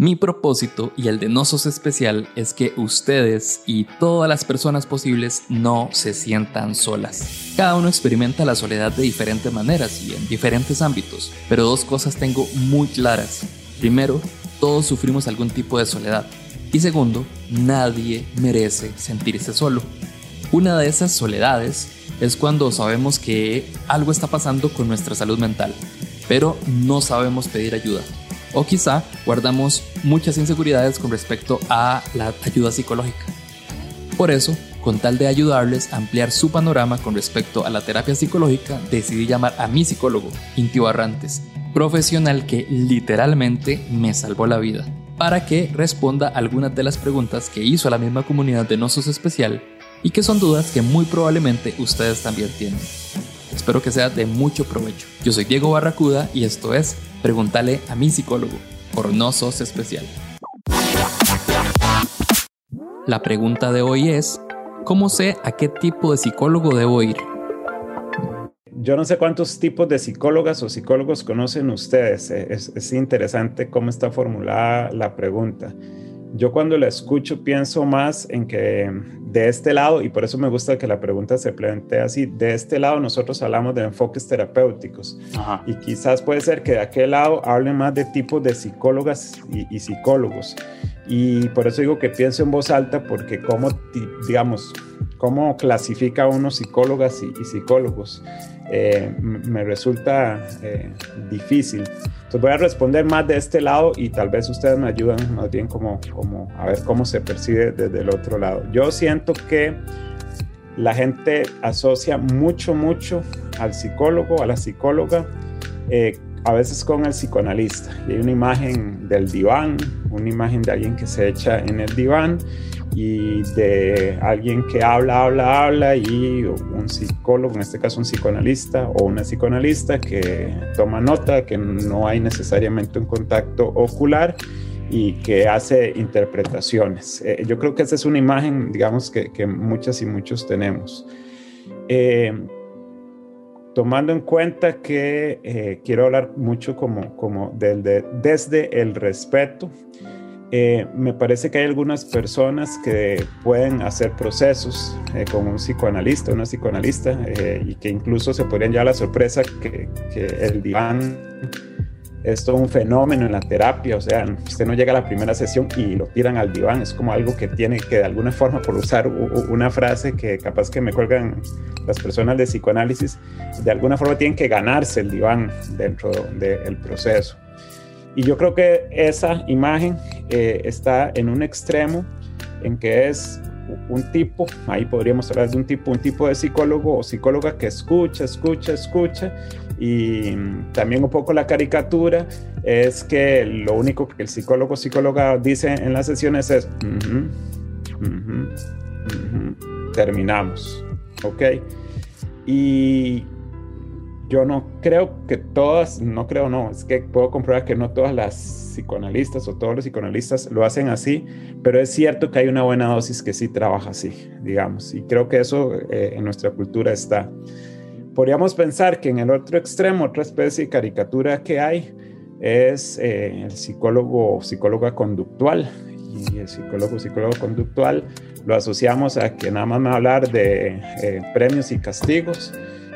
Mi propósito y el de Nosos Especial es que ustedes y todas las personas posibles no se sientan solas. Cada uno experimenta la soledad de diferentes maneras y en diferentes ámbitos, pero dos cosas tengo muy claras. Primero, todos sufrimos algún tipo de soledad. Y segundo, nadie merece sentirse solo. Una de esas soledades es cuando sabemos que algo está pasando con nuestra salud mental, pero no sabemos pedir ayuda o quizá guardamos muchas inseguridades con respecto a la ayuda psicológica. Por eso, con tal de ayudarles a ampliar su panorama con respecto a la terapia psicológica, decidí llamar a mi psicólogo, Inti Barrantes, profesional que literalmente me salvó la vida, para que responda algunas de las preguntas que hizo la misma comunidad de Nosos Especial y que son dudas que muy probablemente ustedes también tienen. Espero que sea de mucho provecho. Yo soy Diego Barracuda y esto es Pregúntale a mi psicólogo, por no sos especial. La pregunta de hoy es, ¿cómo sé a qué tipo de psicólogo debo ir? Yo no sé cuántos tipos de psicólogas o psicólogos conocen ustedes. Es, es interesante cómo está formulada la pregunta. Yo cuando la escucho pienso más en que de este lado, y por eso me gusta que la pregunta se plantee así, de este lado nosotros hablamos de enfoques terapéuticos y quizás puede ser que de aquel lado hablen más de tipos de psicólogas y, psicólogos. Y por eso digo que pienso en voz alta porque como, digamos, cómo clasifica uno psicólogas y, psicólogos eh, me resulta eh, difícil. Entonces voy a responder más de este lado y tal vez ustedes me ayudan más bien como, como a ver cómo se percibe desde el otro lado. Yo siento que la gente asocia mucho, mucho al psicólogo, a la psicóloga, eh, a veces con el psicoanalista. Y hay una imagen del diván, una imagen de alguien que se echa en el diván y de alguien que habla, habla, habla y un psicólogo, en este caso un psicoanalista o una psicoanalista que toma nota, que no hay necesariamente un contacto ocular y que hace interpretaciones. Eh, yo creo que esa es una imagen, digamos, que, que muchas y muchos tenemos. Eh, tomando en cuenta que eh, quiero hablar mucho como, como del, de, desde el respeto, eh, me parece que hay algunas personas que pueden hacer procesos eh, con un psicoanalista, una psicoanalista, eh, y que incluso se podrían llevar la sorpresa que, que, el diván es todo un fenómeno en la terapia, o sea, usted no llega a la primera sesión y lo tiran al diván, es como algo que tiene que de alguna forma, por usar una frase que capaz que me cuelgan las personas de psicoanálisis, de alguna forma tienen que ganarse el diván dentro del proceso. Y yo creo que esa imagen eh, está en un extremo en que es un tipo, ahí podríamos hablar de un tipo, un tipo de psicólogo o psicóloga que escucha, escucha, escucha. Y también un poco la caricatura es que lo único que el psicólogo o psicóloga dice en las sesiones es, terminamos, ¿ok? Y yo no creo que todas, no creo, no, es que puedo comprobar que no todas las psicoanalistas o todos los psicoanalistas lo hacen así, pero es cierto que hay una buena dosis que sí trabaja así, digamos, y creo que eso eh, en nuestra cultura está. Podríamos pensar que en el otro extremo, otra especie de caricatura que hay es eh, el psicólogo o psicóloga conductual, y el psicólogo psicólogo conductual lo asociamos a que nada más me va a hablar de eh, premios y castigos,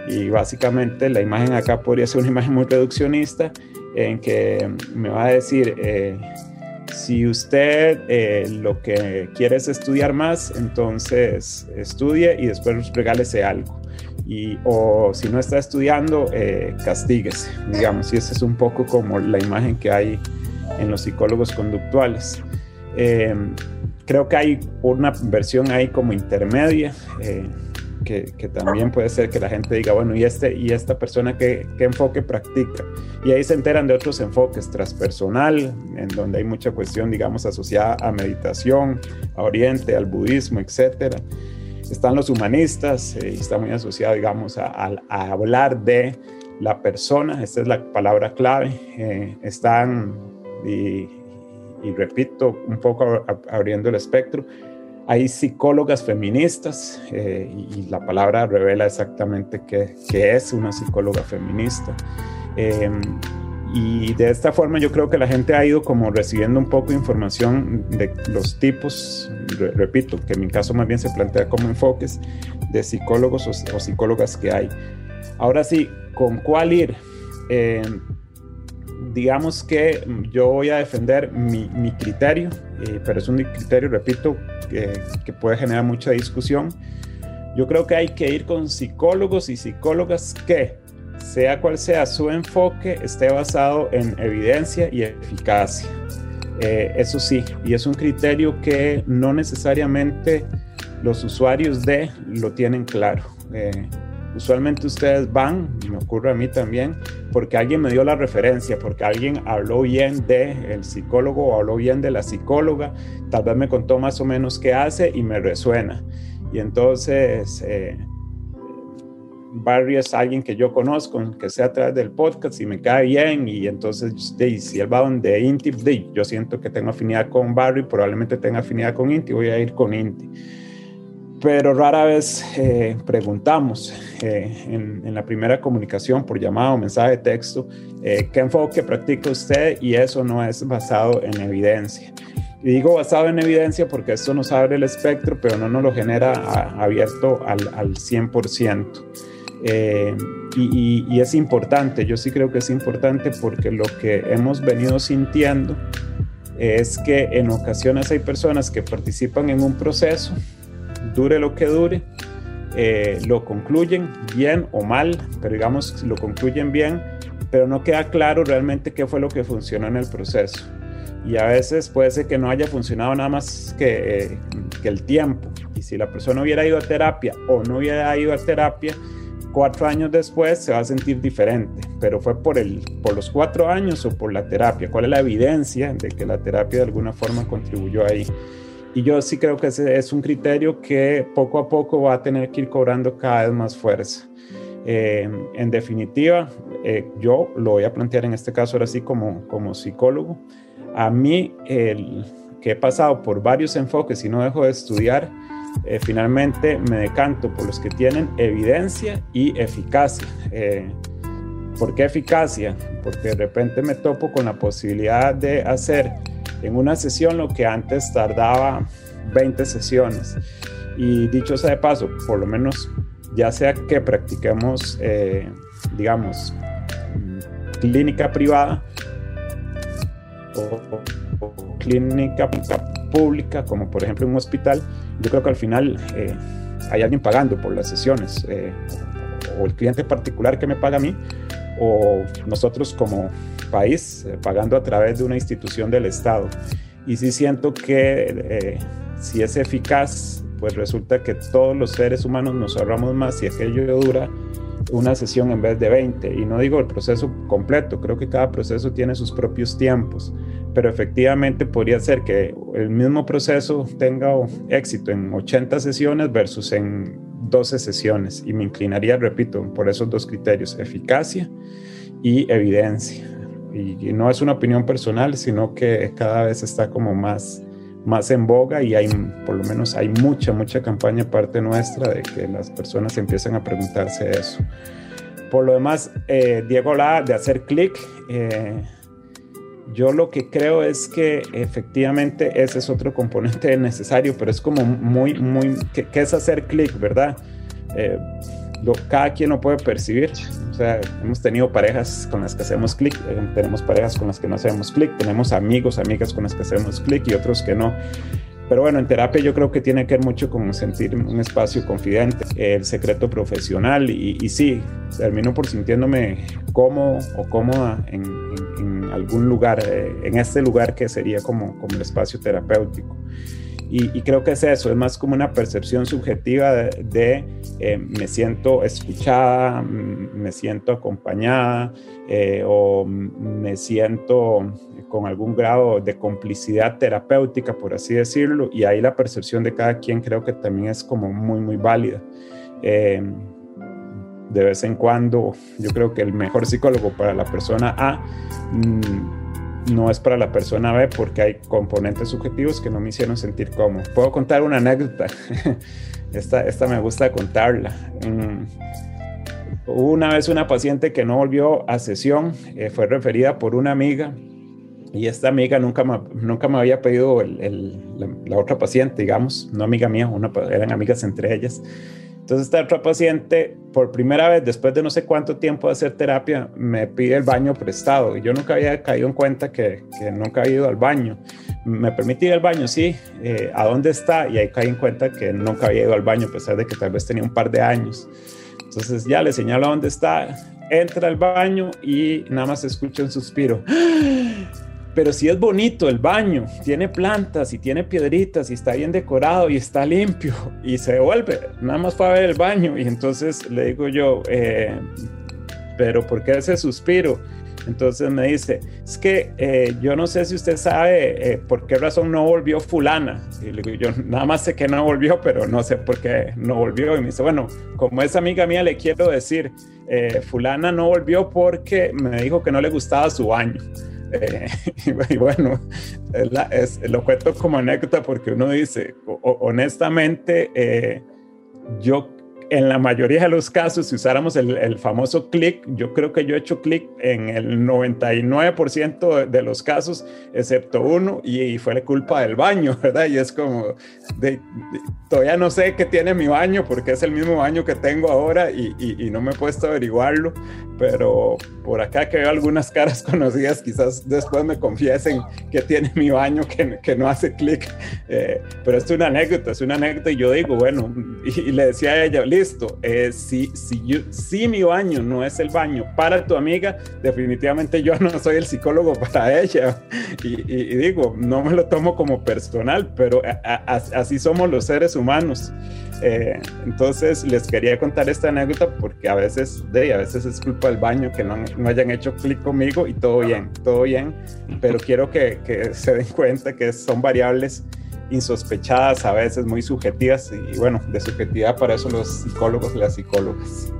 y básicamente la imagen acá podría ser una imagen muy reduccionista en que me va a decir, eh, si usted eh, lo que quiere es estudiar más, entonces estudie y después regálese algo. Y, o si no está estudiando, eh, castíguese, digamos. Y esa es un poco como la imagen que hay en los psicólogos conductuales. Eh, creo que hay una versión ahí como intermedia que, también puede ser que la gente diga, bueno, ¿y, este, y esta persona qué, qué, enfoque practica? Y ahí se enteran de otros enfoques, transpersonal, en donde hay mucha cuestión, digamos, asociada a meditación, a Oriente, al budismo, etcétera. Están los humanistas eh, y está muy asociado, digamos, a, hablar de la persona, esta es la palabra clave. Eh, están, y, y repito, un poco abriendo el espectro, hay psicólogas feministas eh, y la palabra revela exactamente qué, es una psicóloga feminista. Em, y, de esta forma yo creo que la gente ha ido como recibiendo un poco de información de los tipos, repito, que en mi caso más bien se plantea como enfoques de psicólogos o, psicólogas que hay. Ahora sí, ¿con cuál ir? Eh, digamos que yo voy a defender mi, criterio, pero es un criterio, repito, que, que puede generar mucha discusión. Yo creo que hay que ir con psicólogos y psicólogas que sea cual sea su enfoque, esté basado en evidencia y eficacia. Eh, eso sí, y es un criterio que no necesariamente los usuarios de lo tienen claro. Eh, usualmente ustedes van, y me ocurre a mí también, porque alguien me dio la referencia, porque alguien habló bien de el psicólogo o habló bien de la psicóloga, tal vez me contó más o menos qué hace y me resuena. Y entonces eh, Barry es alguien que yo conozco, que sea a través del podcast y me cae bien y entonces si él va donde Inti, yo siento que tengo afinidad con Barry, probablemente tenga afinidad con Inti, voy a ir con Inti. Pero rara vez eh, preguntamos eh, en, la primera comunicación por llamado mensaje de texto eh, qué enfoque practica usted y eso no es basado en evidencia. Y digo basado en evidencia porque esto nos abre el espectro, pero no nos lo genera abierto al, al 100%. Eh, y, es importante, yo sí creo que es importante porque lo que hemos venido sintiendo es que en ocasiones hay personas que participan en un proceso, dure lo que dure, eh, lo concluyen bien o mal, pero digamos lo concluyen bien, pero no queda claro realmente qué fue lo que funcionó en el proceso. Y a veces puede ser que no haya funcionado nada más que, eh, que el tiempo. Y si la persona hubiera ido a terapia o no hubiera ido a terapia, cuatro años después se va a sentir diferente, pero fue por, el, por los cuatro años o por la terapia. ¿Cuál es la evidencia de que la terapia de alguna forma contribuyó ahí? Y yo sí creo que ese es un criterio que poco a poco va a tener que ir cobrando cada vez más fuerza. Eh, en definitiva, eh, yo lo voy a plantear en este caso ahora sí como, como psicólogo. A mí, el, que he pasado por varios enfoques y no dejo de estudiar, eh, finalmente me decanto por los que tienen evidencia y eficacia. Eh, ¿Por qué eficacia? Porque de repente me topo con la posibilidad de hacer en una sesión lo que antes tardaba 20 sesiones. Y dicho sea de paso, por lo menos ya sea que practiquemos, eh, digamos, clínica privada o, o clínica pública, como por ejemplo un hospital, yo creo que al final eh, hay alguien pagando por las sesiones, eh, o el cliente particular que me paga a mí, o nosotros como país eh, pagando a través de una institución del Estado. Y sí siento que si es eficaz, pues resulta que todos los seres humanos nos ahorramos más si aquello dura una sesión en vez de 20. Y no digo el proceso completo, creo que cada proceso tiene sus propios tiempos pero efectivamente podría ser que el mismo proceso tenga éxito en 80 sesiones versus en 12 sesiones y me inclinaría, repito, por esos dos criterios, eficacia y evidencia. Y, no es una opinión personal, sino que cada vez está como más, más en boga y hay, por lo menos hay mucha, mucha campaña parte nuestra de que las personas empiezan a preguntarse eso. Por lo demás, eh, Diego la de hacer clic. Eh, yo lo que creo es que efectivamente ese es otro componente necesario, pero es como muy, muy, que, es hacer clic, ¿verdad? Eh, cada quien lo puede percibir. O sea, hemos tenido parejas con las que hacemos clic, eh, tenemos parejas con las que no hacemos clic, tenemos amigos, amigas con las que hacemos clic y otros que no. Pero bueno, en terapia yo creo que tiene que ver mucho con sentir un espacio confidente, el secreto profesional y, y sí, termino por sintiéndome cómodo o cómoda en, algún lugar, eh, en este lugar que sería como, como el espacio terapéutico. Y, creo que es eso, es más como una percepción subjetiva de, eh, me siento escuchada, me siento acompañada eh, o me siento con algún grado de complicidad terapéutica, por así decirlo, y ahí la percepción de cada quien creo que también es como muy, muy válida. Eh, de vez en cuando, yo creo que el mejor psicólogo para la persona A mm, no es para la persona B porque hay componentes subjetivos que no me hicieron sentir cómodo. Puedo contar una anécdota, esta, esta me gusta contarla. Una vez una paciente que no volvió a sesión, eh, fue referida por una amiga y esta amiga nunca me, nunca me había pedido la, otra paciente, digamos, no amiga mía, una, eran amigas entre ellas. Entonces esta otra paciente, por primera vez, después de no sé cuánto tiempo de hacer terapia, me pide el baño prestado. Y yo nunca había caído en cuenta que, que nunca había ido al baño. ¿Me permití ir al baño? Sí. Eh, ¿A dónde está? Y ahí caí en cuenta que nunca había ido al baño, a pesar de que tal vez tenía un par de años. Entonces ya le señalo dónde está, entra al baño y nada más escucha un suspiro. Pero si es bonito el baño, tiene plantas y tiene piedritas y está bien decorado y está limpio y se devuelve, nada más fue a ver el baño y entonces le digo yo, eh, pero ¿por qué ese suspiro? Entonces me dice, es que eh, yo no sé si usted sabe eh, por qué razón no volvió fulana. Y le digo, yo nada más sé que no volvió, pero no sé por qué no volvió. Y me dice, bueno, como es amiga mía, le quiero decir, fulana no volvió porque me dijo que no le gustaba su baño. y, bueno, lo cuento como anécdota porque uno dice, honestamente, yo en la mayoría de los casos, si usáramos el, famoso clic, yo creo que yo he hecho clic en el 99% de, los casos, excepto uno, y, fue la culpa del baño, ¿verdad? Y es como, todavía no sé qué tiene mi baño, porque es el mismo baño que tengo ahora y, no me he puesto a averiguarlo, pero por acá que veo algunas caras conocidas, quizás después me confiesen que tiene mi baño que, que no hace clic, eh, pero es una anécdota, es una anécdota y yo digo, bueno, y, y le decía a ella, listo, eh, si, si, yo, si mi baño no es el baño para tu amiga, definitivamente yo no soy el psicólogo para ella. Y, digo, no me lo tomo como personal, pero así somos los seres humanos. Eh, entonces les quería contar esta anécdota porque a veces, de, a veces es culpa del baño que no, no hayan hecho clic conmigo y todo bien, todo bien, pero quiero que, que se den cuenta que son variables insospechadas, a veces muy subjetivas, y bueno, de subjetividad para eso los psicólogos y las psicólogas.